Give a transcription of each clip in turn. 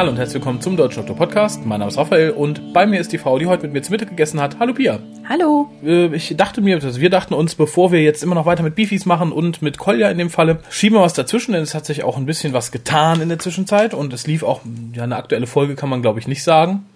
Hallo und herzlich willkommen zum Deutschen Doktor Podcast. Mein Name ist Raphael und bei mir ist die Frau, die heute mit mir zu Mittag gegessen hat. Hallo Pia. Hallo. Äh, Ich dachte mir, also wir dachten uns, bevor wir jetzt immer noch weiter mit Beefies machen und mit Kolja in dem Falle, schieben wir was dazwischen, denn es hat sich auch ein bisschen was getan in der Zwischenzeit und es lief auch, ja, eine aktuelle Folge kann man glaube ich nicht sagen.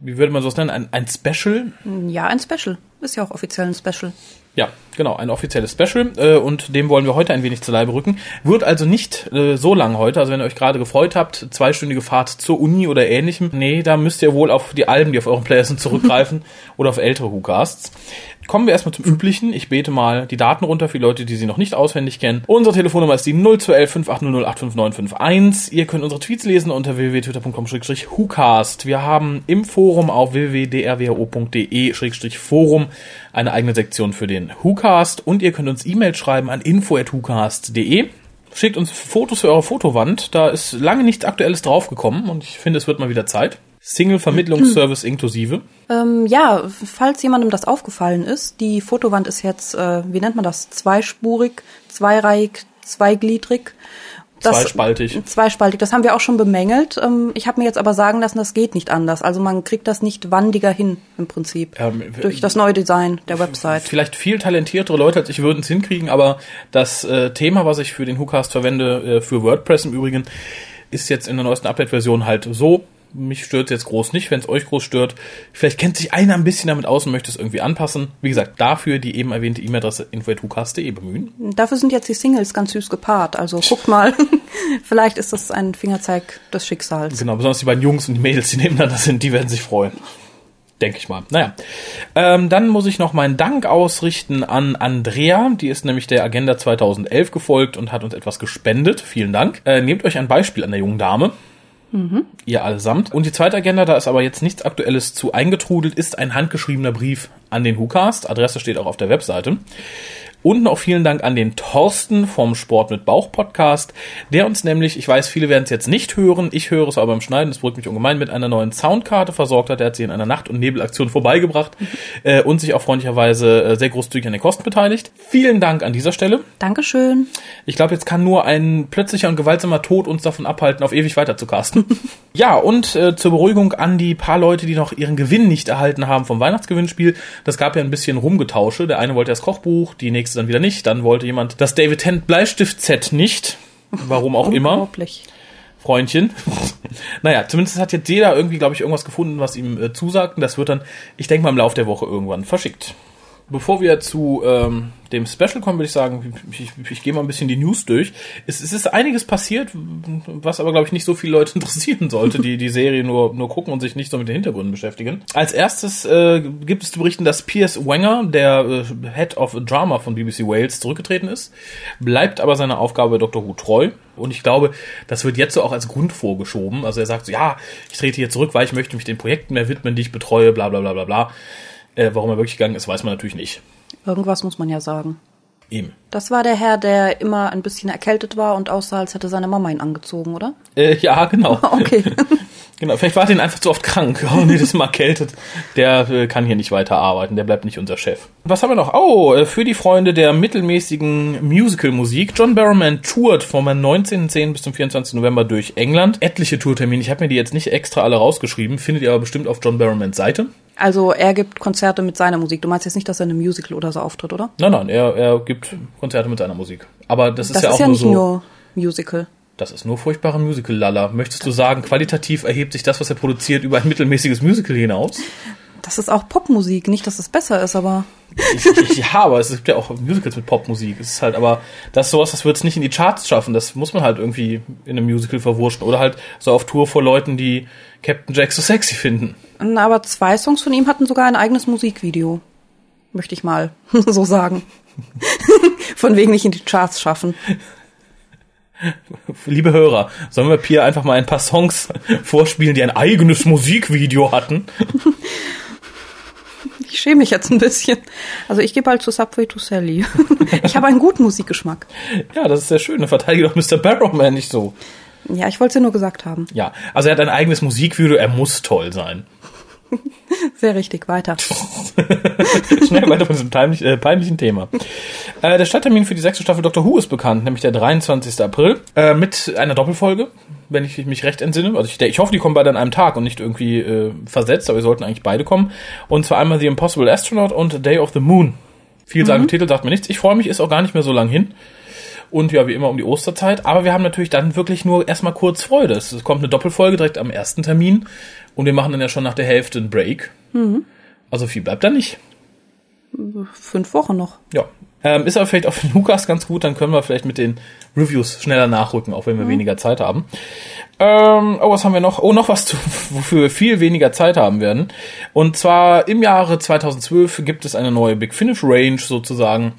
Wie würde man sowas nennen? Ein, ein Special? Ja, ein Special. Ist ja auch offiziell ein Special. Ja, genau, ein offizielles Special äh, und dem wollen wir heute ein wenig zu Leibe rücken. Wird also nicht äh, so lang heute, also wenn ihr euch gerade gefreut habt, zweistündige Fahrt zur Uni oder ähnlichem. Nee, da müsst ihr wohl auf die Alben, die auf euren Player sind, zurückgreifen oder auf ältere WhoCasts. Kommen wir erstmal zum Üblichen. Ich bete mal die Daten runter für die Leute, die sie noch nicht auswendig kennen. Unsere Telefonnummer ist die 0211 5800 85951. Ihr könnt unsere Tweets lesen unter www.twitter.com-whocast. Wir haben im Forum auf www.drwho.de-forum eine eigene Sektion für den WhoCast und ihr könnt uns E-Mail schreiben an info.whocast.de. Schickt uns Fotos für eure Fotowand. Da ist lange nichts Aktuelles draufgekommen und ich finde, es wird mal wieder Zeit. Single-Vermittlungsservice inklusive. Ähm, ja, falls jemandem das aufgefallen ist, die Fotowand ist jetzt, äh, wie nennt man das, zweispurig, zweireihig, zweigliedrig. Das, Zweispaltig. Zweispaltig, das haben wir auch schon bemängelt. Ähm, ich habe mir jetzt aber sagen lassen, das geht nicht anders. Also man kriegt das nicht wandiger hin im Prinzip. Ähm, durch das neue Design der Website. Vielleicht viel talentiertere Leute als ich würden es hinkriegen, aber das äh, Thema, was ich für den WhoCast verwende, äh, für WordPress im Übrigen, ist jetzt in der neuesten Update-Version halt so. Mich stört jetzt groß nicht, wenn es euch groß stört. Vielleicht kennt sich einer ein bisschen damit aus und möchte es irgendwie anpassen. Wie gesagt, dafür die eben erwähnte E-Mail-Adresse info.hucast.de bemühen. Dafür sind jetzt die Singles ganz süß gepaart. Also guckt mal, vielleicht ist das ein Fingerzeig des Schicksals. Genau, besonders die beiden Jungs und die Mädels, die nebeneinander sind, die werden sich freuen. Denke ich mal. Naja. Ähm, dann muss ich noch meinen Dank ausrichten an Andrea. Die ist nämlich der Agenda 2011 gefolgt und hat uns etwas gespendet. Vielen Dank. Äh, nehmt euch ein Beispiel an der jungen Dame. Mhm. Ihr allesamt. Und die zweite Agenda, da ist aber jetzt nichts Aktuelles zu eingetrudelt, ist ein handgeschriebener Brief an den WhoCast. Adresse steht auch auf der Webseite. Und noch vielen Dank an den Thorsten vom Sport mit Bauch Podcast, der uns nämlich, ich weiß, viele werden es jetzt nicht hören, ich höre es aber beim Schneiden, das beruhigt mich ungemein, mit einer neuen Soundkarte versorgt hat. Der hat sie in einer Nacht- und Nebelaktion vorbeigebracht äh, und sich auch freundlicherweise äh, sehr großzügig an den Kosten beteiligt. Vielen Dank an dieser Stelle. Dankeschön. Ich glaube, jetzt kann nur ein plötzlicher und gewaltsamer Tod uns davon abhalten, auf ewig weiter zu casten. ja, und äh, zur Beruhigung an die paar Leute, die noch ihren Gewinn nicht erhalten haben vom Weihnachtsgewinnspiel. Das gab ja ein bisschen Rumgetausche. Der eine wollte das Kochbuch, die nächste dann wieder nicht. Dann wollte jemand das David Tent Bleistift-Set nicht. Warum auch immer. Freundchen. naja, zumindest hat jetzt jeder irgendwie, glaube ich, irgendwas gefunden, was ihm äh, zusagt. Und das wird dann, ich denke mal, im Laufe der Woche irgendwann verschickt. Bevor wir zu ähm, dem Special kommen, würde ich sagen, ich, ich, ich gehe mal ein bisschen die News durch. Es, es ist einiges passiert, was aber, glaube ich, nicht so viele Leute interessieren sollte, die die Serie nur, nur gucken und sich nicht so mit den Hintergründen beschäftigen. Als erstes äh, gibt es zu berichten, dass Piers Wenger, der äh, Head of Drama von BBC Wales, zurückgetreten ist, bleibt aber seiner Aufgabe bei Doctor Who treu. Und ich glaube, das wird jetzt so auch als Grund vorgeschoben. Also er sagt so, ja, ich trete hier zurück, weil ich möchte mich den Projekten mehr widmen, die ich betreue, bla bla bla bla bla. Äh, warum er wirklich gegangen ist, weiß man natürlich nicht. Irgendwas muss man ja sagen. Eben. Das war der Herr, der immer ein bisschen erkältet war und aussah, als hätte seine Mama ihn angezogen, oder? Äh, ja, genau. Okay. genau. Vielleicht war den einfach zu oft krank. Oh nee, das ist mal erkältet. Der äh, kann hier nicht weiter arbeiten. Der bleibt nicht unser Chef. Was haben wir noch? Oh, äh, für die Freunde der mittelmäßigen Musical-Musik. John Barrowman tourt vom 19.10. bis zum 24. November durch England. Etliche Tourtermine. Ich habe mir die jetzt nicht extra alle rausgeschrieben. Findet ihr aber bestimmt auf John Barrowmans Seite. Also er gibt Konzerte mit seiner Musik. Du meinst jetzt nicht, dass er in einem Musical oder so auftritt, oder? Nein, nein, er, er gibt Konzerte mit seiner Musik. Aber das ist Das ja ist auch ja nur nicht so. nur Musical. Das ist nur furchtbarer Musical-Lala. Möchtest du sagen, qualitativ erhebt sich das, was er produziert, über ein mittelmäßiges Musical hinaus? Das ist auch Popmusik. Nicht, dass es besser ist, aber Ich, ich, ja, aber es gibt ja auch Musicals mit Popmusik. Es ist halt, aber das ist sowas, das wird es nicht in die Charts schaffen. Das muss man halt irgendwie in einem Musical verwurschen. Oder halt so auf Tour vor Leuten, die Captain Jack so sexy finden. aber zwei Songs von ihm hatten sogar ein eigenes Musikvideo. Möchte ich mal so sagen. von wegen nicht in die Charts schaffen. Liebe Hörer, sollen wir Pia einfach mal ein paar Songs vorspielen, die ein eigenes Musikvideo hatten? Ich schäme mich jetzt ein bisschen. Also ich gehe bald zu Subway to Sally. Ich habe einen guten Musikgeschmack. Ja, das ist sehr schön. Dann verteidige doch Mr. Barrowman nicht so. Ja, ich wollte es ja nur gesagt haben. Ja, also er hat ein eigenes Musikvideo, er muss toll sein. Sehr richtig, weiter. Schnell weiter von diesem peinlich, äh, peinlichen Thema. Äh, der Starttermin für die sechste Staffel Doctor Who ist bekannt, nämlich der 23. April, äh, mit einer Doppelfolge. wenn ich mich recht entsinne. Also ich, ich hoffe, die kommen beide an einem Tag und nicht irgendwie äh, versetzt, aber wir sollten eigentlich beide kommen. Und zwar einmal The Impossible Astronaut und Day of the Moon. Vielsagende mhm. Titel sagt mir nichts. Ich freue mich, ist auch gar nicht mehr so lang hin. Und ja, wie immer um die Osterzeit. Aber wir haben natürlich dann wirklich nur erstmal kurz Freude. Es kommt eine Doppelfolge direkt am ersten Termin. Und wir machen dann ja schon nach der Hälfte einen Break. Mhm. Also viel bleibt da nicht. Fünf Wochen noch. Ja. Ähm, ist aber vielleicht auch für Lukas ganz gut, dann können wir vielleicht mit den Reviews schneller nachrücken, auch wenn wir mhm. weniger Zeit haben. Ähm, oh, was haben wir noch? Oh, noch was, zu, wofür wir viel weniger Zeit haben werden. Und zwar im Jahre 2012 gibt es eine neue Big Finish Range sozusagen.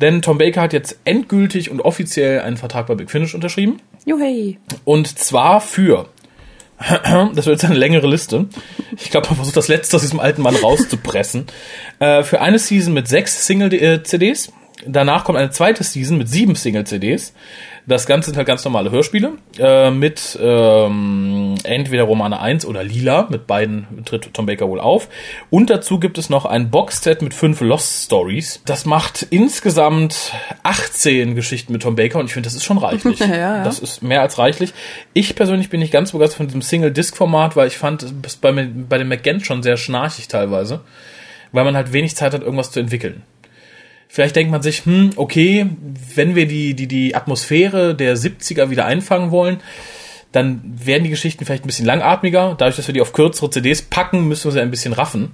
Denn Tom Baker hat jetzt endgültig und offiziell einen Vertrag bei Big Finish unterschrieben. Juhey. Und zwar für das wird jetzt eine längere Liste. Ich glaube, man versucht das letzte aus diesem alten Mann rauszupressen. äh, für eine Season mit sechs Single-CDs. Danach kommt eine zweite Season mit sieben Single-CDs. Das Ganze sind halt ganz normale Hörspiele äh, mit ähm, entweder Romane 1 oder Lila. Mit beiden tritt Tom Baker wohl auf. Und dazu gibt es noch ein Boxset mit fünf Lost Stories. Das macht insgesamt 18 Geschichten mit Tom Baker und ich finde, das ist schon reichlich. ja, ja. Das ist mehr als reichlich. Ich persönlich bin nicht ganz begeistert von diesem Single-Disc-Format, weil ich fand es bei, bei dem McGant schon sehr schnarchig teilweise. Weil man halt wenig Zeit hat, irgendwas zu entwickeln. Vielleicht denkt man sich, hm, okay, wenn wir die, die, die Atmosphäre der 70er wieder einfangen wollen, dann werden die Geschichten vielleicht ein bisschen langatmiger. Dadurch, dass wir die auf kürzere CDs packen, müssen wir sie ein bisschen raffen.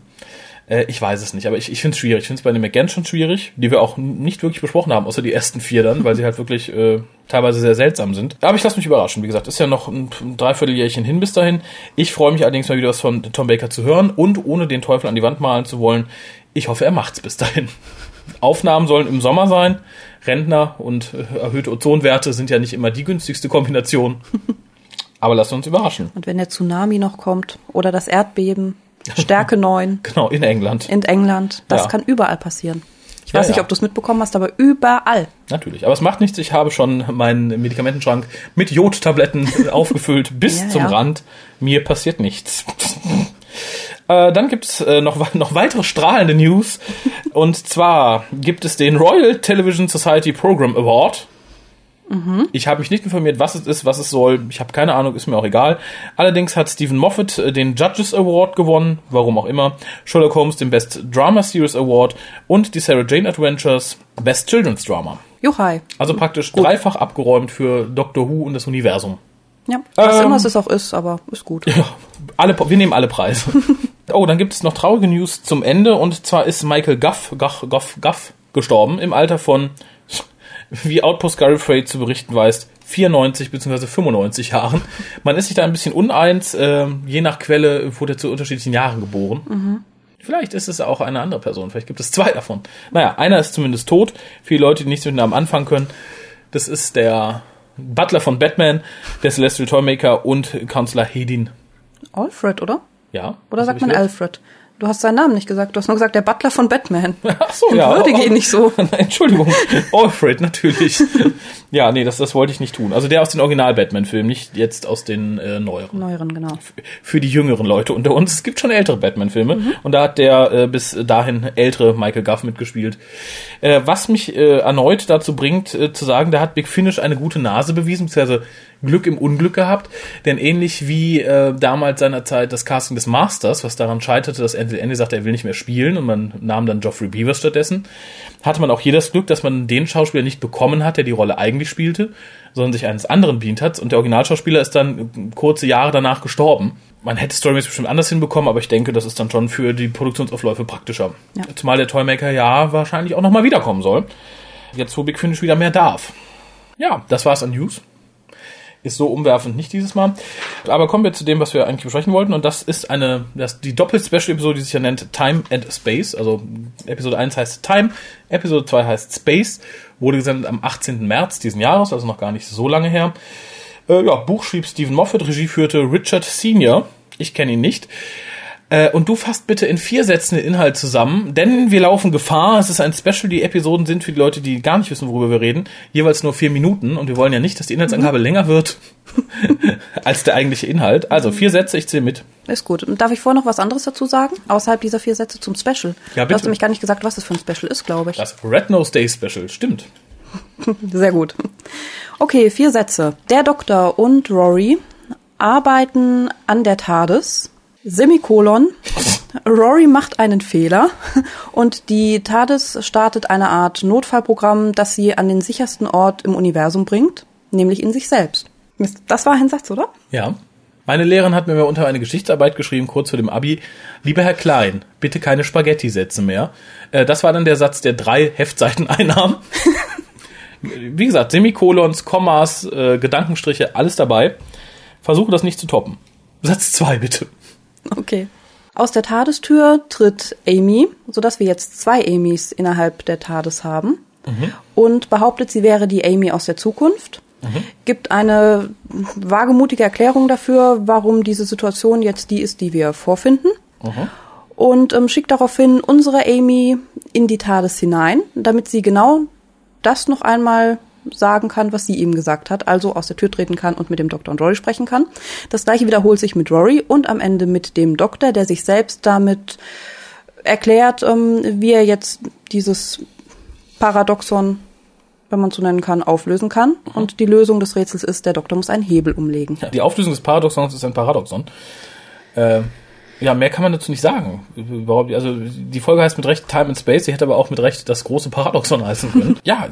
Äh, ich weiß es nicht, aber ich, ich finde es schwierig. Ich finde es bei den McGann schon schwierig, die wir auch nicht wirklich besprochen haben, außer die ersten vier dann, weil sie halt wirklich äh, teilweise sehr seltsam sind. Aber ich lasse mich überraschen. Wie gesagt, ist ja noch ein Dreivierteljährchen hin bis dahin. Ich freue mich allerdings mal wieder was von Tom Baker zu hören und ohne den Teufel an die Wand malen zu wollen, ich hoffe, er macht's bis dahin. Aufnahmen sollen im Sommer sein. Rentner und äh, erhöhte Ozonwerte sind ja nicht immer die günstigste Kombination. Aber lassen wir uns überraschen. Und wenn der Tsunami noch kommt oder das Erdbeben, Stärke 9. genau, in England. In England. Das ja. kann überall passieren. Ich weiß ja, nicht, ob du es mitbekommen hast, aber überall. Natürlich. Aber es macht nichts. Ich habe schon meinen Medikamentenschrank mit Jodtabletten aufgefüllt bis zum Rand. Mir passiert nichts. Äh, dann gibt es äh, noch, noch weitere strahlende News. Und zwar gibt es den Royal Television Society Program Award. Mhm. Ich habe mich nicht informiert, was es ist, was es soll. Ich habe keine Ahnung, ist mir auch egal. Allerdings hat Stephen Moffat äh, den Judges Award gewonnen, warum auch immer. Sherlock Holmes den Best Drama Series Award und die Sarah Jane Adventures Best Children's Drama. Juchai. Also praktisch Gut. dreifach abgeräumt für Doctor Who und das Universum. Ja, was ähm, immer es auch ist, aber ist gut. Ja, alle, wir nehmen alle Preise. oh, dann gibt es noch traurige News zum Ende und zwar ist Michael Guff, Guff, Guff, Guff gestorben im Alter von, wie Outpost Gallifrey zu berichten weiß, 94 bzw. 95 Jahren. Man ist sich da ein bisschen uneins, äh, je nach Quelle wurde er zu unterschiedlichen Jahren geboren. Mhm. Vielleicht ist es auch eine andere Person, vielleicht gibt es zwei davon. Naja, einer ist zumindest tot. Viele Leute, die nichts mit dem Namen anfangen können. Das ist der Butler von Batman, der Celestial Toymaker und Counselor Hedin. Alfred, oder? Ja. Oder sagt man Alfred? Du hast seinen Namen nicht gesagt. Du hast nur gesagt, der Butler von Batman. Ach so, ja. Würdige oh, ihn nicht so. Entschuldigung. Alfred, natürlich. ja, nee, das, das wollte ich nicht tun. Also der aus den Original-Batman-Filmen, nicht jetzt aus den äh, neueren. Neueren, genau. Für die jüngeren Leute unter uns. Es gibt schon ältere Batman-Filme. Mhm. Und da hat der äh, bis dahin ältere Michael Guff mitgespielt. Äh, was mich äh, erneut dazu bringt, äh, zu sagen, da hat Big Finish eine gute Nase bewiesen, beziehungsweise Glück im Unglück gehabt. Denn ähnlich wie äh, damals seinerzeit das Casting des Masters, was daran scheiterte, dass Andy sagte, er will nicht mehr spielen und man nahm dann Geoffrey Beavers stattdessen, hatte man auch hier das Glück, dass man den Schauspieler nicht bekommen hat, der die Rolle eigentlich spielte, sondern sich eines anderen bedient hat. Und der Originalschauspieler ist dann kurze Jahre danach gestorben. Man hätte Storymates bestimmt anders hinbekommen, aber ich denke, das ist dann schon für die Produktionsaufläufe praktischer. Ja. Zumal der Toymaker ja wahrscheinlich auch nochmal wiederkommen soll. Jetzt, wo Big Finish wieder mehr darf. Ja, das war's an News ist so umwerfend nicht dieses Mal. Aber kommen wir zu dem, was wir eigentlich besprechen wollten. Und das ist eine, das, die Doppel-Special-Episode, die sich ja nennt Time and Space. Also Episode 1 heißt Time, Episode 2 heißt Space. Wurde gesendet am 18. März diesen Jahres, also noch gar nicht so lange her. Äh, ja, Buch schrieb Stephen Moffat, Regie führte Richard Senior. Ich kenne ihn nicht. Äh, und du fasst bitte in vier Sätzen den Inhalt zusammen, denn wir laufen Gefahr. Es ist ein Special, die Episoden sind für die Leute, die gar nicht wissen, worüber wir reden, jeweils nur vier Minuten und wir wollen ja nicht, dass die Inhaltsangabe mhm. länger wird als der eigentliche Inhalt. Also vier Sätze, ich zähle mit. Ist gut. Und darf ich vorher noch was anderes dazu sagen? Außerhalb dieser vier Sätze zum Special. Ja, bitte. Du hast nämlich gar nicht gesagt, was das für ein Special ist, glaube ich. Das Red Nose Day Special, stimmt. Sehr gut. Okay, vier Sätze. Der Doktor und Rory arbeiten an der TARDIS. Semikolon. Rory macht einen Fehler und die TARDIS startet eine Art Notfallprogramm, das sie an den sichersten Ort im Universum bringt, nämlich in sich selbst. Das war ein Satz, oder? Ja. Meine Lehrerin hat mir unter eine Geschichtsarbeit geschrieben, kurz vor dem Abi, lieber Herr Klein, bitte keine Spaghetti-Sätze mehr. Äh, das war dann der Satz, der drei Heftseiten einnahm. Wie gesagt, Semikolons, Kommas, äh, Gedankenstriche, alles dabei. Versuche das nicht zu toppen. Satz zwei bitte. Okay. Aus der TARDIS-Tür tritt Amy, sodass wir jetzt zwei Amys innerhalb der TARDIS haben. Mhm. Und behauptet, sie wäre die Amy aus der Zukunft mhm. gibt eine wagemutige Erklärung dafür, warum diese Situation jetzt die ist, die wir vorfinden. Mhm. Und ähm, schickt daraufhin unsere Amy in die TARDIS hinein, damit sie genau das noch einmal sagen kann, was sie ihm gesagt hat, also aus der Tür treten kann und mit dem Doktor und Rory sprechen kann. Das gleiche wiederholt sich mit Rory und am Ende mit dem Doktor, der sich selbst damit erklärt, ähm, wie er jetzt dieses Paradoxon wenn man so nennen kann, auflösen kann. Mhm. Und die Lösung des Rätsels ist, der Doktor muss einen Hebel umlegen. Ja, die Auflösung des Paradoxons ist ein Paradoxon. Äh, ja, mehr kann man dazu nicht sagen. Also die Folge heißt mit Recht Time and Space, sie hätte aber auch mit Recht das große Paradoxon heißen können. ja,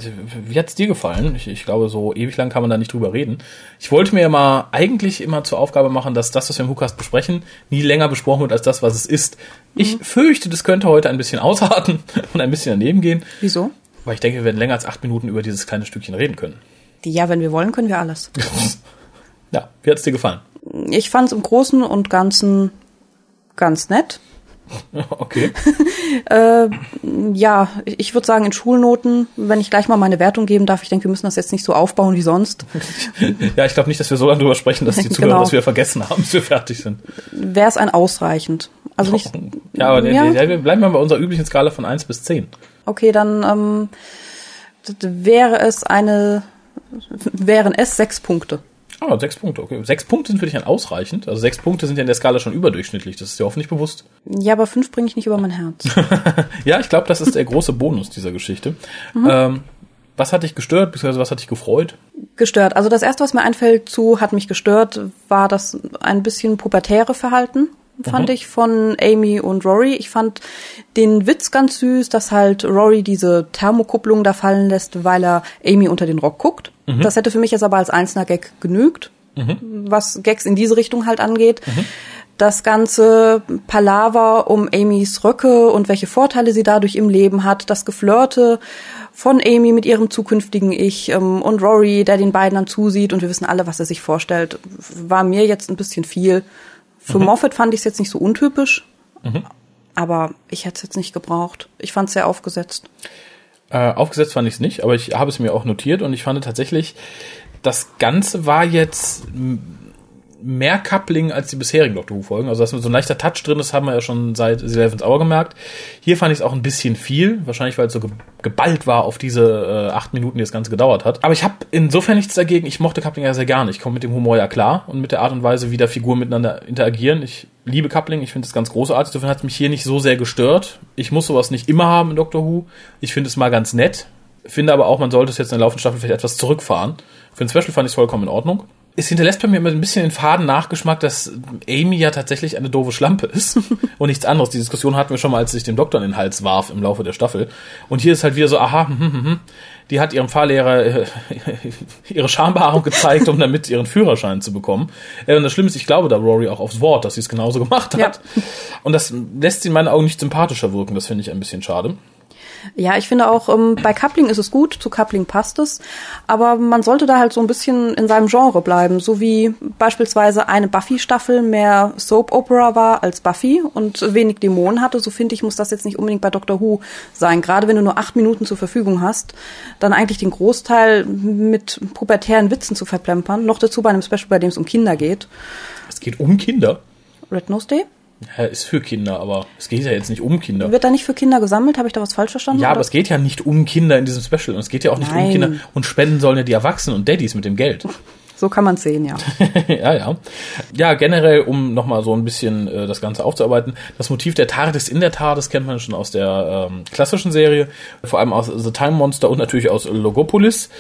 wie hat's dir gefallen? Ich, ich, glaube, so ewig lang kann man da nicht drüber reden. Ich wollte mir mal eigentlich immer zur Aufgabe machen, dass das, was wir im Hookast besprechen, nie länger besprochen wird als das, was es ist. Ich mhm. fürchte, das könnte heute ein bisschen ausarten und ein bisschen daneben gehen. Wieso? Weil ich denke, wir werden länger als acht Minuten über dieses kleine Stückchen reden können. Ja, wenn wir wollen, können wir alles. ja, wie hat's dir gefallen? Ich fand es im Großen und Ganzen ganz nett. Okay. äh, ja, ich würde sagen, in Schulnoten, wenn ich gleich mal meine Wertung geben darf, ich denke, wir müssen das jetzt nicht so aufbauen wie sonst. ja, ich glaube nicht, dass wir so lange drüber sprechen, dass die Zuhörer genau. dass wir vergessen haben, bis wir fertig sind. Wäre es ein ausreichend. Also nicht. Ja, aber ja. Der, der, bleiben wir bei unserer üblichen Skala von 1 bis 10. Okay, dann ähm, wäre es eine, wären es sechs Punkte. Ah, sechs Punkte, okay. Sechs Punkte sind für dich dann ausreichend. Also sechs Punkte sind ja in der Skala schon überdurchschnittlich. Das ist dir hoffentlich bewusst. Ja, aber fünf bringe ich nicht über mein Herz. ja, ich glaube, das ist der große Bonus dieser Geschichte. Mhm. Ähm, was hat dich gestört, beziehungsweise was hat dich gefreut? Gestört. Also das erste, was mir einfällt zu, hat mich gestört, war das ein bisschen pubertäre Verhalten fand mhm. ich, von Amy und Rory. Ich fand den Witz ganz süß, dass halt Rory diese Thermokupplung da fallen lässt, weil er Amy unter den Rock guckt. Mhm. Das hätte für mich jetzt aber als einzelner Gag genügt, mhm. was Gags in diese Richtung halt angeht. Mhm. Das ganze Palaver um Amys Röcke und welche Vorteile sie dadurch im Leben hat, das Geflirte von Amy mit ihrem zukünftigen Ich ähm, und Rory, der den beiden dann zusieht und wir wissen alle, was er sich vorstellt, war mir jetzt ein bisschen viel. Für mhm. Moffat fand ich es jetzt nicht so untypisch, mhm. aber ich hätte es jetzt nicht gebraucht. Ich fand es sehr aufgesetzt. Äh, aufgesetzt fand ich es nicht, aber ich habe es mir auch notiert und ich fand tatsächlich, das Ganze war jetzt mehr Coupling als die bisherigen Doctor Who Folgen. Also dass so ein leichter Touch drin ist, haben wir ja schon seit The Eleventh Hour gemerkt. Hier fand ich es auch ein bisschen viel, wahrscheinlich weil es so geballt war auf diese äh, acht Minuten, die das Ganze gedauert hat. Aber ich habe insofern nichts dagegen. Ich mochte Coupling ja sehr gerne. Ich komme mit dem Humor ja klar und mit der Art und Weise, wie da Figuren miteinander interagieren. Ich liebe Coupling, ich finde es ganz großartig. Insofern hat es mich hier nicht so sehr gestört. Ich muss sowas nicht immer haben in Doctor Who. Ich finde es mal ganz nett. Finde aber auch, man sollte es jetzt in der laufenden Staffel vielleicht etwas zurückfahren. Für ein Special fand ich es vollkommen in Ordnung es hinterlässt bei mir immer ein bisschen den faden Nachgeschmack, dass Amy ja tatsächlich eine doofe Schlampe ist und nichts anderes. Die Diskussion hatten wir schon mal, als sich dem Doktor in den Hals warf im Laufe der Staffel. Und hier ist halt wieder so, aha, hm, hm, hm, die hat ihrem Fahrlehrer äh, ihre Schambehaarung gezeigt, um damit ihren Führerschein zu bekommen. Äh, und das Schlimme ist, ich glaube da Rory auch aufs Wort, dass sie es genauso gemacht hat. Ja. Und das lässt sie in meinen Augen nicht sympathischer wirken. Das finde ich ein bisschen schade. Ja, ich finde auch, ähm, bei Coupling ist es gut, zu Coupling passt es, aber man sollte da halt so ein bisschen in seinem Genre bleiben, so wie beispielsweise eine Buffy-Staffel mehr Soap-Opera war als Buffy und wenig Dämonen hatte, so finde ich, muss das jetzt nicht unbedingt bei Doctor Who sein. Gerade wenn du nur acht Minuten zur Verfügung hast, dann eigentlich den Großteil mit pubertären Witzen zu verplempern, noch dazu bei einem Special, bei dem es um Kinder geht. Es geht um Kinder? Red Nose Day? Ja, ist für Kinder, aber es geht ja jetzt nicht um Kinder. Wird da nicht für Kinder gesammelt? Habe ich da was falsch verstanden? Ja, oder? aber es geht ja nicht um Kinder in diesem Special. Und es geht ja auch nicht Nein. um Kinder. Und spenden sollen ja die Erwachsenen und Daddys mit dem Geld. So kann man sehen, ja. ja, ja. Ja, generell, um nochmal so ein bisschen äh, das Ganze aufzuarbeiten, das Motiv der TARDIS in der TARDIS kennt man schon aus der ähm, klassischen Serie, vor allem aus The Time Monster und natürlich aus Logopolis.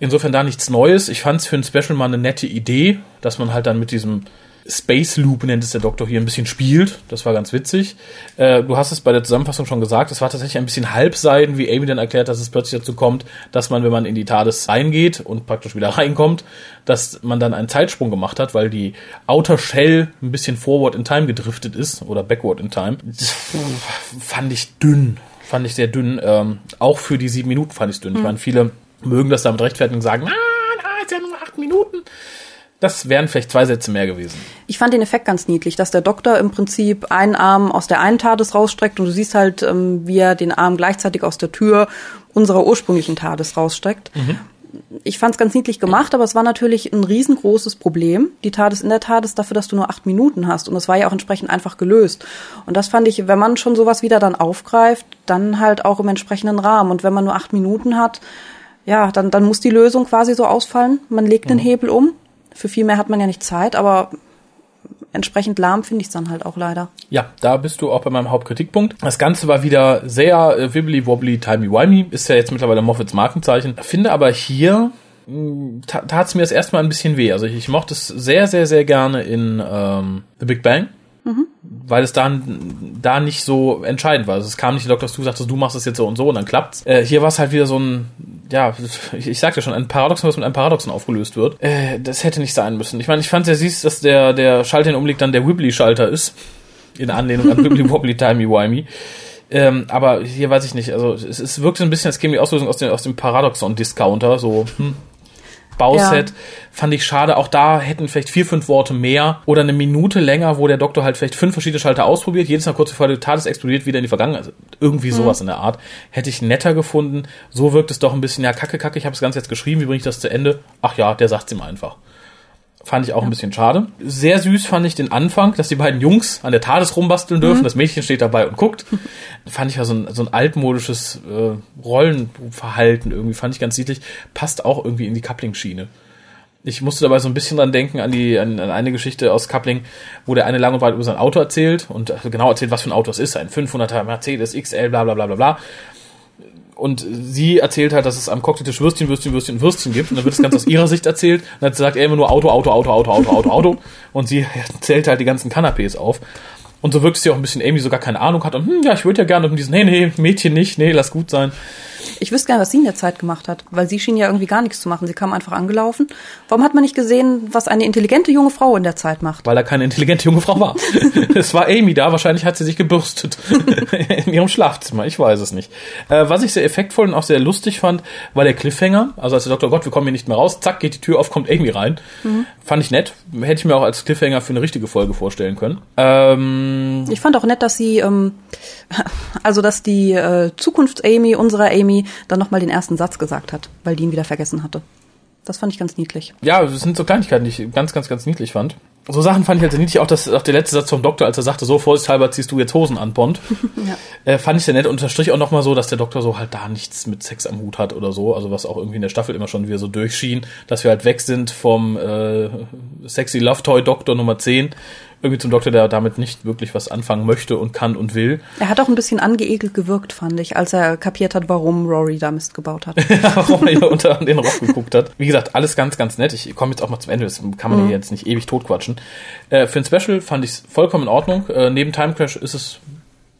Insofern da nichts Neues. Ich fand es für ein Special mal eine nette Idee, dass man halt dann mit diesem Space Loop nennt es der Doktor hier ein bisschen spielt. Das war ganz witzig. Äh, du hast es bei der Zusammenfassung schon gesagt, es war tatsächlich ein bisschen Halbseiden, wie Amy dann erklärt, dass es plötzlich dazu kommt, dass man, wenn man in die TARDIS reingeht und praktisch wieder reinkommt, dass man dann einen Zeitsprung gemacht hat, weil die Outer Shell ein bisschen forward in time gedriftet ist oder backward in time. Das fand ich dünn. Fand ich sehr dünn. Ähm, auch für die sieben Minuten fand ich es dünn. Mhm. Ich meine, viele mögen das damit rechtfertigen und sagen, ah, na, ist ja nur acht Minuten. Das wären vielleicht zwei Sätze mehr gewesen. Ich fand den Effekt ganz niedlich, dass der Doktor im Prinzip einen Arm aus der einen TARDIS rausstreckt und du siehst halt, ähm, wie er den Arm gleichzeitig aus der Tür unserer ursprünglichen TARDIS rausstreckt. Mhm. Ich fand es ganz niedlich gemacht, aber es war natürlich ein riesengroßes Problem. Die TARDIS in der TARDIS dafür, dass du nur acht Minuten hast. Und es war ja auch entsprechend einfach gelöst. Und das fand ich, wenn man schon sowas wieder dann aufgreift, dann halt auch im entsprechenden Rahmen. Und wenn man nur acht Minuten hat, ja, dann, dann muss die Lösung quasi so ausfallen. Man legt mhm. den Hebel um für viel mehr hat man ja nicht Zeit, aber entsprechend lahm finde ich es dann halt auch leider. Ja, da bist du auch bei meinem Hauptkritikpunkt. Das Ganze war wieder sehr äh, wibbly wobbly, timey wimey. Ist ja jetzt mittlerweile Moffats Markenzeichen. Finde aber hier hm, tat es mir das erstmal ein bisschen weh. Also ich, ich mochte es sehr, sehr, sehr gerne in ähm, The Big Bang. Mhm. Weil es dann da nicht so entscheidend war. Also es kam nicht der Doktor zu, sagte, du machst es jetzt so und so und dann klappt's. Äh, hier war es halt wieder so ein, ja, ich, ich sagte schon, ein Paradoxon, was mit einem Paradoxon aufgelöst wird. Äh, das hätte nicht sein müssen. Ich meine, ich fand sehr süß, dass der, der Schalter, den umliegt, dann der Wibbly-Schalter ist. In Anlehnung an Wibbly Wobbly Timey Wimey. Ähm, aber hier weiß ich nicht, also es, es wirkt so ein bisschen, als käme die Auslösung aus dem, aus dem Paradoxon-Discounter, so, hm, Bauset. Ja. Fand ich schade. Auch da hätten vielleicht vier, fünf Worte mehr oder eine Minute länger, wo der Doktor halt vielleicht fünf verschiedene Schalter ausprobiert. Jedes Mal kurz bevor der TARDIS explodiert, wieder in die Vergangenheit. Also irgendwie sowas mhm. in der Art. Hätte ich netter gefunden. So wirkt es doch ein bisschen, ja, kacke, kacke, ich habe das Ganze jetzt geschrieben, wie bringe ich das zu Ende? Ach ja, der sagt's ihm einfach. Fand ich auch ja. ein bisschen schade. Sehr süß fand ich den Anfang, dass die beiden Jungs an der TARDIS rumbasteln dürfen. Mhm. Das Mädchen steht dabei und guckt. fand ich ja so ein, so ein altmodisches äh, Rollenverhalten irgendwie. Fand ich ganz niedlich. Passt auch irgendwie in die Coupling-Schiene. Ich musste dabei so ein bisschen dran denken an die an, an eine Geschichte aus Coupling, wo der eine lang und breit über sein Auto erzählt und genau erzählt, was für ein Auto es ist, ein 500er Mercedes XL, bla bla bla bla bla und sie erzählt halt, dass es am Cocktailtisch Würstchen, Würstchen, Würstchen, Würstchen gibt. Und dann wird das Ganze aus ihrer Sicht erzählt. Und dann sagt er immer nur Auto, Auto, Auto, Auto, Auto, Auto, Auto. Und sie zählt halt die ganzen Canapés auf. Und so wirkt es ja auch ein bisschen Amy so gar keine Ahnung hat. Und hm, ja, ich würde ja gerne und diesen, nee, nee, Mädchen nicht, nee, lass gut sein. Ich wüsste gerne, was sie in der Zeit gemacht hat, weil sie schien ja irgendwie gar nichts zu machen. Sie kam einfach angelaufen. Warum hat man nicht gesehen, was eine intelligente junge Frau in der Zeit macht? Weil da keine intelligente junge Frau war. es war Amy da, wahrscheinlich hat sie sich gebürstet in ihrem Schlafzimmer, ich weiß es nicht. Äh, was ich sehr effektvoll und auch sehr lustig fand, war der Cliffhanger. Also als der Doktor, Gott, wir kommen hier nicht mehr raus, zack, geht die Tür auf, kommt Amy rein. Mhm. Fand ich nett. Hätte ich mir auch als Cliffhanger für eine richtige Folge vorstellen können. Ähm, ich fand auch nett, dass sie, ähm, also dass die äh, Zukunfts-Amy, unsere Amy, dann nochmal den ersten Satz gesagt hat, weil die ihn wieder vergessen hatte. Das fand ich ganz niedlich. Ja, das sind so Kleinigkeiten, die ich ganz, ganz, ganz niedlich fand. So Sachen fand ich halt sehr niedlich, auch, das, auch der letzte Satz vom Doktor, als er sagte, so vorsichtshalber ziehst du jetzt Hosen an, Bond. ja. äh, fand ich sehr nett. Unterstrich auch nochmal so, dass der Doktor so halt da nichts mit Sex am Hut hat oder so. Also was auch irgendwie in der Staffel immer schon wieder so durchschien, dass wir halt weg sind vom äh, Sexy Love Toy Doktor Nummer 10 irgendwie zum Doktor, der damit nicht wirklich was anfangen möchte und kann und will. Er hat auch ein bisschen angeekelt gewirkt, fand ich, als er kapiert hat, warum Rory da Mist gebaut hat. warum er hier unter den Rock geguckt hat. Wie gesagt, alles ganz, ganz nett. Ich komme jetzt auch mal zum Ende, das kann man mhm. hier jetzt nicht ewig totquatschen. Äh, für ein Special fand ich es vollkommen in Ordnung. Äh, neben Time Crash ist es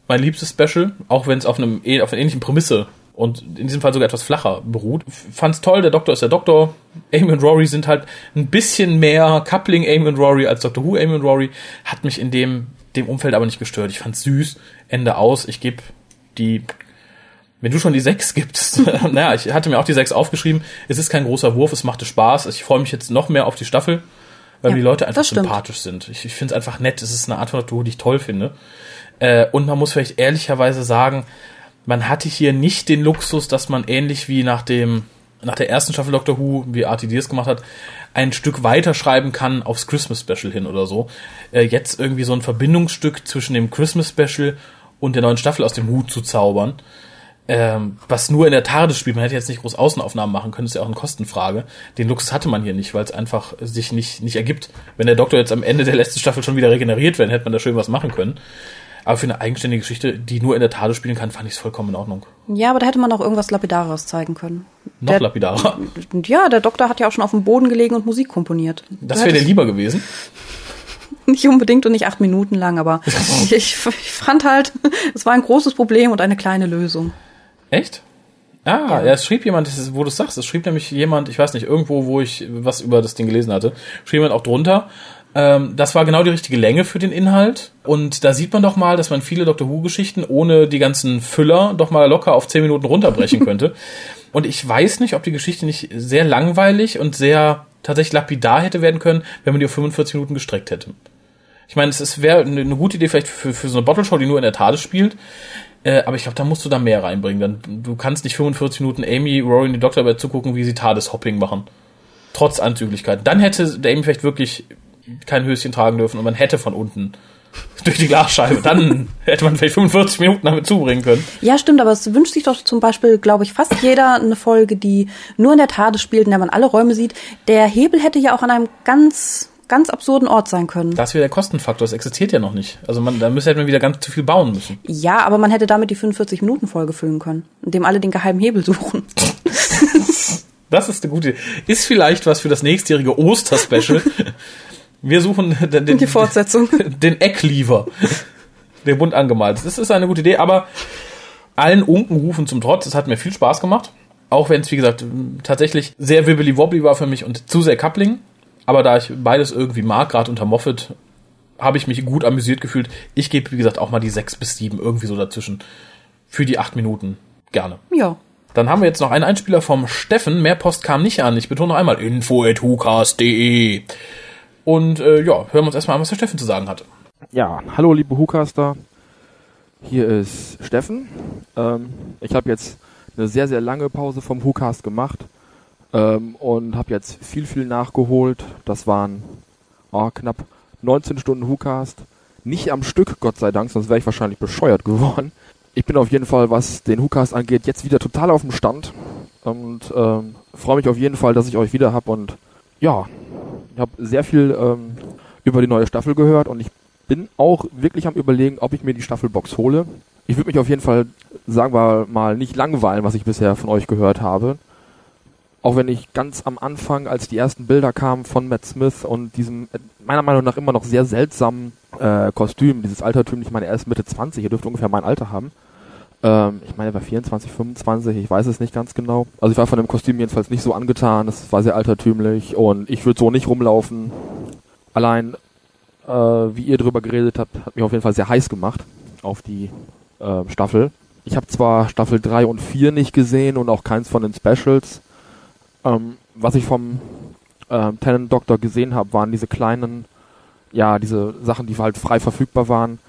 mein liebstes Special, auch wenn es auf einem eh, auf einer ähnlichen Prämisse und in diesem Fall sogar etwas flacher beruht. Fand's toll, der Doktor ist der Doktor. Amy und Rory sind halt ein bisschen mehr Coupling Amy und Rory als Doctor Who Amy und Rory. Hat mich in dem, dem Umfeld aber nicht gestört. Ich fand's süß. Ende aus. Ich gebe die wenn du schon die sechs gibst, naja, ich hatte mir auch die sechs aufgeschrieben. Es ist kein großer Wurf, es machte Spaß. Ich freue mich jetzt noch mehr auf die Staffel, weil ja, die Leute einfach sympathisch sind. Ich, ich finde es einfach nett. Es ist eine Art von Natur, die ich toll finde. Äh, und man muss vielleicht ehrlicherweise sagen, man hatte hier nicht den Luxus, dass man ähnlich wie nach dem nach der ersten Staffel Doctor Who, wie RTD es gemacht hat, ein Stück weiter schreiben kann aufs Christmas Special hin oder so. Äh, jetzt irgendwie so ein Verbindungsstück zwischen dem Christmas Special und der neuen Staffel aus dem Hut zu zaubern, ähm, was nur in der TARDIS spielt. Man hätte jetzt nicht groß Außenaufnahmen machen können, ist ja auch eine Kostenfrage. Den Luxus hatte man hier nicht, weil es einfach sich nicht, nicht ergibt. Wenn der Doktor jetzt am Ende der letzten Staffel schon wieder regeneriert wäre, hätte man da schön was machen können. Aber für eine eigenständige Geschichte, die nur in der Tade spielen kann, fand ich es vollkommen in Ordnung. Ja, aber da hätte man auch irgendwas Lapidares zeigen können. Noch Der- lapidarer. Ja, der Doktor hat ja auch schon auf dem Boden gelegen und Musik komponiert. Das wäre dir lieber gewesen. Nicht unbedingt und nicht acht Minuten lang, aber ich, ich fand halt, es war ein großes Problem und eine kleine Lösung. Echt? Ah, ja. es schrieb jemand, wo du es sagst, es schrieb nämlich jemand, ich weiß nicht, irgendwo, wo ich was über das Ding gelesen hatte, schrieb jemand auch drunter, ähm, das war genau die richtige Länge für den Inhalt. Und da sieht man doch mal, dass man viele Doctor Who-Geschichten ohne die ganzen Füller doch mal locker auf 10 Minuten runterbrechen könnte. und ich weiß nicht, ob die Geschichte nicht sehr langweilig und sehr tatsächlich lapidar hätte werden können, wenn man die auf 45 Minuten gestreckt hätte. Ich meine, es wäre eine eine gute Idee vielleicht für, für so eine Bottle-Show, die nur in der TARDIS spielt. Äh, aber ich glaube, da musst du da mehr reinbringen. Dann, du kannst nicht 45 Minuten Amy, Rory und die Doktor dabei zugucken, wie sie TARDIS-Hopping machen. Trotz Anzüglichkeit. Dann hätte der Amy vielleicht wirklich kein Höschen tragen dürfen und man hätte von unten durch die Glasscheibe. Dann hätte man vielleicht 45 Minuten damit zubringen können. Ja, stimmt, aber es wünscht sich doch zum Beispiel, glaube ich, fast jeder eine Folge, die nur in der Tade spielt, in der man alle Räume sieht. Der Hebel hätte ja auch an einem ganz, ganz absurden Ort sein können. Das wäre der Kostenfaktor. Das existiert ja noch nicht. Also man, da müsste hätte man wieder ganz zu viel bauen müssen. Ja, aber man hätte damit die 45-Minuten-Folge füllen können, indem alle den geheimen Hebel suchen. Das ist eine gute. Ist vielleicht was für das nächstjährige Oster-Special. Wir suchen den, den, Die Fortsetzung. den Ecklever. Der bunt angemalt. Das ist eine gute Idee, aber allen Unkenrufen zum Trotz, es hat mir viel Spaß gemacht. Auch wenn es, wie gesagt, tatsächlich sehr wibbly-wobbly war für mich und zu sehr Coupling. Aber da ich beides irgendwie mag, gerade unter Moffat, habe ich mich gut amüsiert gefühlt. Ich gebe, wie gesagt, auch mal die sechs bis sieben irgendwie so dazwischen. Für die acht Minuten. Gerne. Ja. Dann haben wir jetzt noch einen Einspieler vom Steffen. Mehr Post kam nicht an. Ich betone noch einmal info.hucast.de. Und äh, ja, hören wir uns erstmal an, was der Steffen zu sagen hat. Ja, hallo liebe Hucaster. Hier ist Steffen. Ähm, ich habe jetzt eine sehr, sehr lange Pause vom Hucast gemacht ähm, und habe jetzt viel, viel nachgeholt. Das waren oh, knapp 19 Stunden Hucast. Nicht am Stück, Gott sei Dank, sonst wäre ich wahrscheinlich bescheuert geworden. Ich bin auf jeden Fall, was den Hucast angeht, jetzt wieder total auf dem Stand und ähm, freue mich auf jeden Fall, dass ich euch wieder hab und ja, habe sehr viel ähm, über die neue Staffel gehört und ich bin auch wirklich am überlegen, ob ich mir die Staffelbox hole. Ich würde mich auf jeden Fall, sagen wir mal, nicht langweilen, was ich bisher von euch gehört habe. Auch wenn ich ganz am Anfang, als die ersten Bilder kamen von Matt Smith und diesem meiner Meinung nach immer noch sehr seltsamen äh, Kostüm, dieses altertümliche, ich meine, er ist Mitte 20, er dürfte ungefähr mein Alter haben. Ähm, ich meine, er war 24, 25, ich weiß es nicht ganz genau. Also ich war von dem Kostüm jedenfalls nicht so angetan, es war sehr altertümlich und ich würde so nicht rumlaufen. Allein, äh, wie ihr drüber geredet habt, hat mich auf jeden Fall sehr heiß gemacht auf die äh, Staffel. Ich habe zwar Staffel 3 und 4 nicht gesehen und auch keins von den Specials. Ähm, was ich vom ähm, Tenant Doctor gesehen habe, waren diese kleinen, ja, diese Sachen, die halt frei verfügbar waren.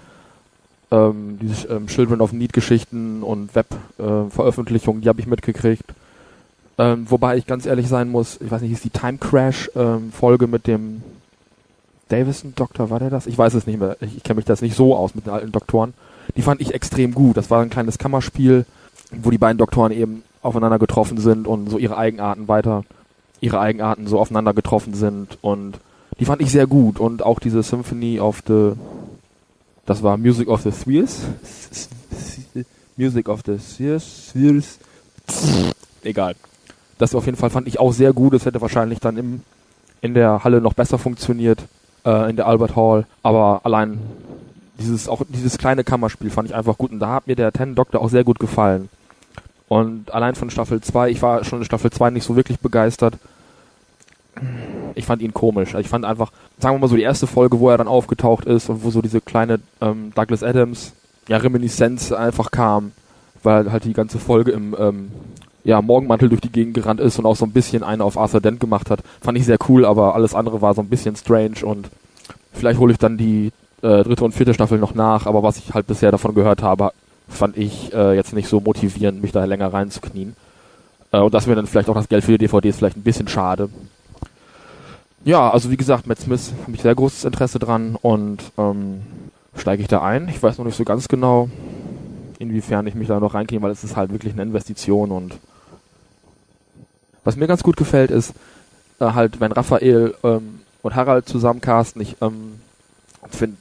Ähm, diese ähm, Children of Need Geschichten und Web-Veröffentlichungen, äh, die habe ich mitgekriegt. Ähm, wobei ich ganz ehrlich sein muss, ich weiß nicht, ist die Time Crash ähm, Folge mit dem Davison Doktor, war der das? Ich weiß es nicht mehr. Ich, ich kenne mich das nicht so aus mit den alten Doktoren. Die fand ich extrem gut. Das war ein kleines Kammerspiel, wo die beiden Doktoren eben aufeinander getroffen sind und so ihre Eigenarten weiter, ihre Eigenarten so aufeinander getroffen sind und die fand ich sehr gut und auch diese Symphony of the, das war Music of the Spheres, Music of the Spheres, egal. Das auf jeden Fall fand ich auch sehr gut. Es hätte wahrscheinlich dann im, in der Halle noch besser funktioniert, äh, in der Albert Hall, aber allein dieses, auch dieses kleine Kammerspiel fand ich einfach gut und da hat mir der Ten Doctor auch sehr gut gefallen. Und allein von Staffel 2, ich war schon in Staffel 2 nicht so wirklich begeistert. Ich fand ihn komisch. Ich fand einfach, sagen wir mal so, die erste Folge, wo er dann aufgetaucht ist und wo so diese kleine ähm, Douglas Adams, ja, Reminiszenz einfach kam, weil halt die ganze Folge im ähm, ja, Morgenmantel durch die Gegend gerannt ist und auch so ein bisschen eine auf Arthur Dent gemacht hat. Fand ich sehr cool, aber alles andere war so ein bisschen strange und vielleicht hole ich dann die äh, dritte und vierte Staffel noch nach, aber was ich halt bisher davon gehört habe, fand ich äh, jetzt nicht so motivierend, mich da länger reinzuknien. Äh, und das wäre dann vielleicht auch das Geld für die DVDs vielleicht ein bisschen schade. Ja, also wie gesagt, Matt Smith habe ich sehr großes Interesse dran und ähm, steige ich da ein. Ich weiß noch nicht so ganz genau, inwiefern ich mich da noch reinknien, weil es ist halt wirklich eine Investition und was mir ganz gut gefällt ist, äh, halt, wenn Raphael ähm, und Harald zusammencasten, ich ähm, finde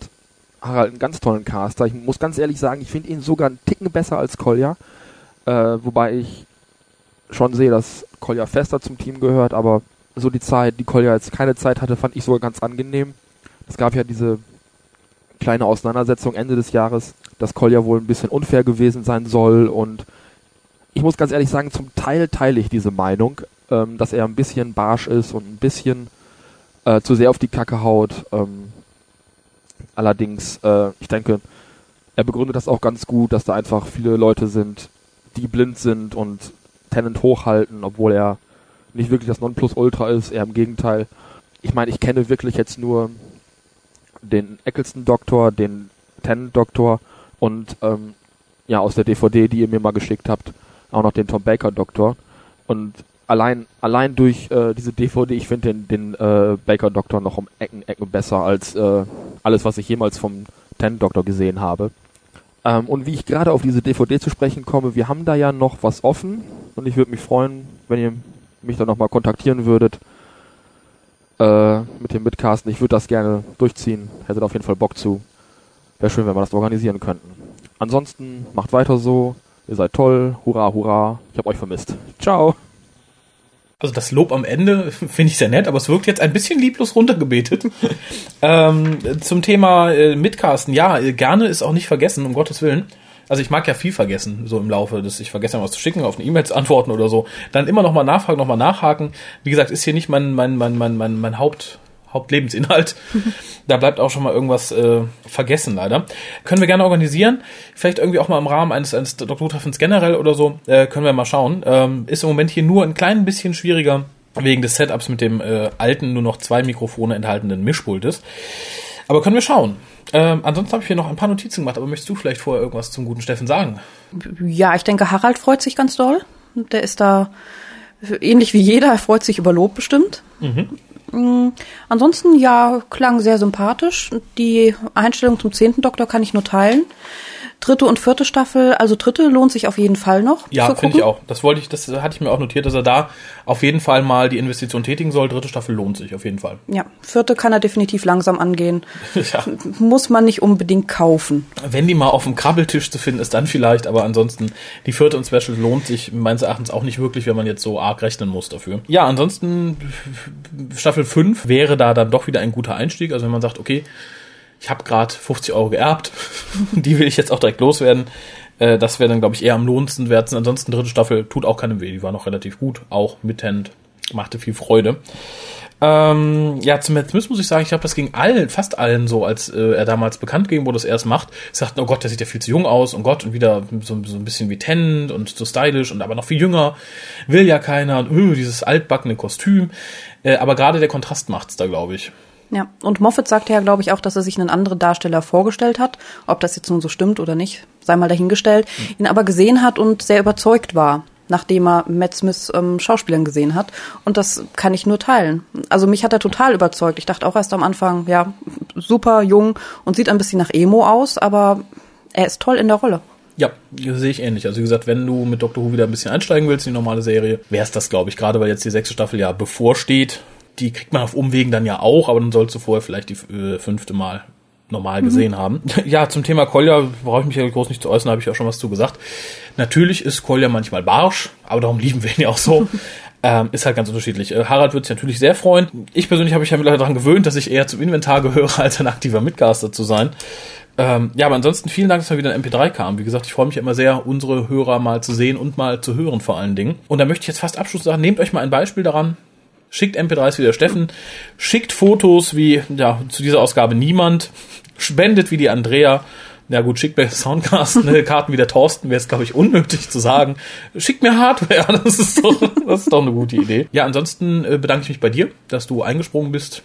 Harald einen ganz tollen Caster. Ich muss ganz ehrlich sagen, ich finde ihn sogar einen Ticken besser als Kolja. Äh, wobei ich schon sehe, dass Kolja fester zum Team gehört, aber so die Zeit, die Kolja jetzt keine Zeit hatte, fand ich sogar ganz angenehm. Es gab ja diese kleine Auseinandersetzung Ende des Jahres, dass Kolja wohl ein bisschen unfair gewesen sein soll und ich muss ganz ehrlich sagen, zum Teil teile ich diese Meinung, ähm, dass er ein bisschen barsch ist und ein bisschen äh, zu sehr auf die Kacke haut. Ähm, allerdings, äh, ich denke, er begründet das auch ganz gut, dass da einfach viele Leute sind, die blind sind und Tennant hochhalten, obwohl er nicht wirklich das Nonplusultra ist, eher im Gegenteil. Ich meine, ich kenne wirklich jetzt nur den Eccleston-Doktor, den Tennant-Doktor und ähm, ja, aus der DVD, die ihr mir mal geschickt habt, auch noch den Tom Baker-Doktor. Und allein, allein durch äh, diese DVD, ich finde den, den äh, Baker-Doktor noch um Ecken, Ecken besser als äh, alles, was ich jemals vom Tennant-Doktor gesehen habe. Ähm, und wie ich gerade auf diese DVD zu sprechen komme, wir haben da ja noch was offen und ich würde mich freuen, wenn ihr mich dann nochmal kontaktieren würdet äh, mit dem Mitcasten. Ich würde das gerne durchziehen, hätte da auf jeden Fall Bock zu. Wäre schön, wenn wir das organisieren könnten. Ansonsten macht weiter so, ihr seid toll, hurra, hurra, ich habe euch vermisst. Ciao! Also das Lob am Ende finde ich sehr nett, aber es wirkt jetzt ein bisschen lieblos runtergebetet. ähm, zum Thema äh, Mitcasten, ja, äh, gerne ist auch nicht vergessen, um Gottes Willen. Also ich mag ja viel vergessen, so im Laufe des, ich vergesse mal was zu schicken, auf eine E-Mail zu antworten oder so. Dann immer nochmal nachfragen, nochmal nachhaken. Wie gesagt, ist hier nicht mein, mein, mein, mein, mein, mein Haupt, Hauptlebensinhalt. da bleibt auch schon mal irgendwas äh, vergessen, leider. Können wir gerne organisieren. Vielleicht irgendwie auch mal im Rahmen eines, eines Doktortreffens generell oder so. Äh, können wir mal schauen. Ähm, ist im Moment hier nur ein klein bisschen schwieriger wegen des Setups mit dem äh, alten, nur noch zwei Mikrofone enthaltenen Mischpultes. Aber können wir schauen. Ähm, ansonsten habe ich hier noch ein paar Notizen gemacht, aber möchtest du vielleicht vorher irgendwas zum guten Steffen sagen? Ja, ich denke, Harald freut sich ganz doll. Der ist da ähnlich wie jeder, er freut sich über Lob bestimmt. Mhm. Mm, ansonsten, ja, klang sehr sympathisch. Die Einstellung zum zehnten Doktor kann ich nur teilen dritte und vierte Staffel, also dritte lohnt sich auf jeden Fall noch. Ja, finde ich auch. Das wollte ich, das hatte ich mir auch notiert, dass er da auf jeden Fall mal die Investition tätigen soll. Dritte Staffel lohnt sich auf jeden Fall. Ja, vierte kann er definitiv langsam angehen. ja. Muss man nicht unbedingt kaufen. Wenn die mal auf dem Krabbeltisch zu finden ist, dann vielleicht, aber ansonsten die vierte und Special lohnt sich meines Erachtens auch nicht wirklich, wenn man jetzt so arg rechnen muss dafür. Ja, ansonsten Staffel 5 wäre da dann doch wieder ein guter Einstieg. Also wenn man sagt, okay, ich habe gerade 50 Euro geerbt, die will ich jetzt auch direkt loswerden. Äh, das wäre dann, glaube ich, eher am lohnendsten wert. Ansonsten dritte Staffel tut auch keinem weh, die war noch relativ gut, auch mit Hand, machte viel Freude. Ähm, ja, zum Matt Smith muss ich sagen, ich glaube, das ging allen, fast allen so, als äh, er damals bekannt ging, wo das erst macht. Sagten, oh Gott, der sieht ja viel zu jung aus und Gott, und wieder so, so ein bisschen wie Tennant und so stylisch und aber noch viel jünger. Will ja keiner und uh, dieses altbackene Kostüm. Äh, aber gerade der Kontrast macht's da, glaube ich. Ja, und Moffat sagte ja, glaube ich, auch, dass er sich einen anderen Darsteller vorgestellt hat. Ob das jetzt nun so stimmt oder nicht, sei mal dahingestellt. Mhm. Ihn aber gesehen hat und sehr überzeugt war, nachdem er Matt Smiths ähm, Schauspielern gesehen hat. Und das kann ich nur teilen. Also mich hat er total überzeugt. Ich dachte auch erst am Anfang, ja, super jung und sieht ein bisschen nach Emo aus, aber er ist toll in der Rolle. Ja, sehe ich ähnlich. Also wie gesagt, wenn du mit Doctor Who wieder ein bisschen einsteigen willst in die normale Serie, wäre es das, glaube ich, gerade weil jetzt die sechste Staffel ja bevorsteht die kriegt man auf Umwegen dann ja auch, aber dann sollst du vorher vielleicht die äh, fünfte Mal normal mhm. gesehen haben. Ja, zum Thema Kolja brauche ich mich ja groß nicht zu äußern, habe ich auch schon was zu gesagt. Natürlich ist Kolja manchmal barsch, aber darum lieben wir ihn ja auch so. ähm, ist halt ganz unterschiedlich. Äh, Harald wird sich natürlich sehr freuen. Ich persönlich habe mich ja mittlerweile daran gewöhnt, dass ich eher zum Inventar gehöre, als ein aktiver Mitcaster zu sein. Ähm, ja, aber ansonsten vielen Dank, dass mal wieder ein MP3 kam. Wie gesagt, ich freue mich immer sehr, unsere Hörer mal zu sehen und mal zu hören vor allen Dingen. Und da möchte ich jetzt fast Abschluss sagen, nehmt euch mal ein Beispiel daran, Schickt MP3s wie der Steffen. Schickt Fotos wie, ja, zu dieser Ausgabe niemand. Spendet wie die Andrea. Ja gut, schickt mir Soundcast ne, Karten wie der Thorsten, wäre es, glaube ich, unnötig zu sagen. Schickt mir Hardware, das ist doch, das ist doch eine gute Idee. Ja, ansonsten äh, bedanke ich mich bei dir, dass du eingesprungen bist,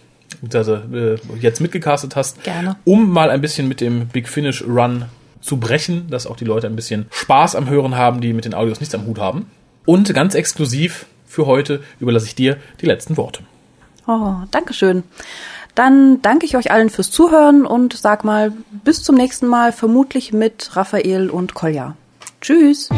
also äh, jetzt mitgecastet hast. Gerne. Um mal ein bisschen mit dem Big Finish Run zu brechen, dass auch die Leute ein bisschen Spaß am Hören haben, die mit den Audios nichts am Hut haben. Und ganz exklusiv für heute überlasse ich dir die letzten Worte. Oh, Dankeschön. Dann danke ich euch allen fürs Zuhören und sag mal bis zum nächsten Mal, vermutlich mit Raphael und Kolja. Tschüss.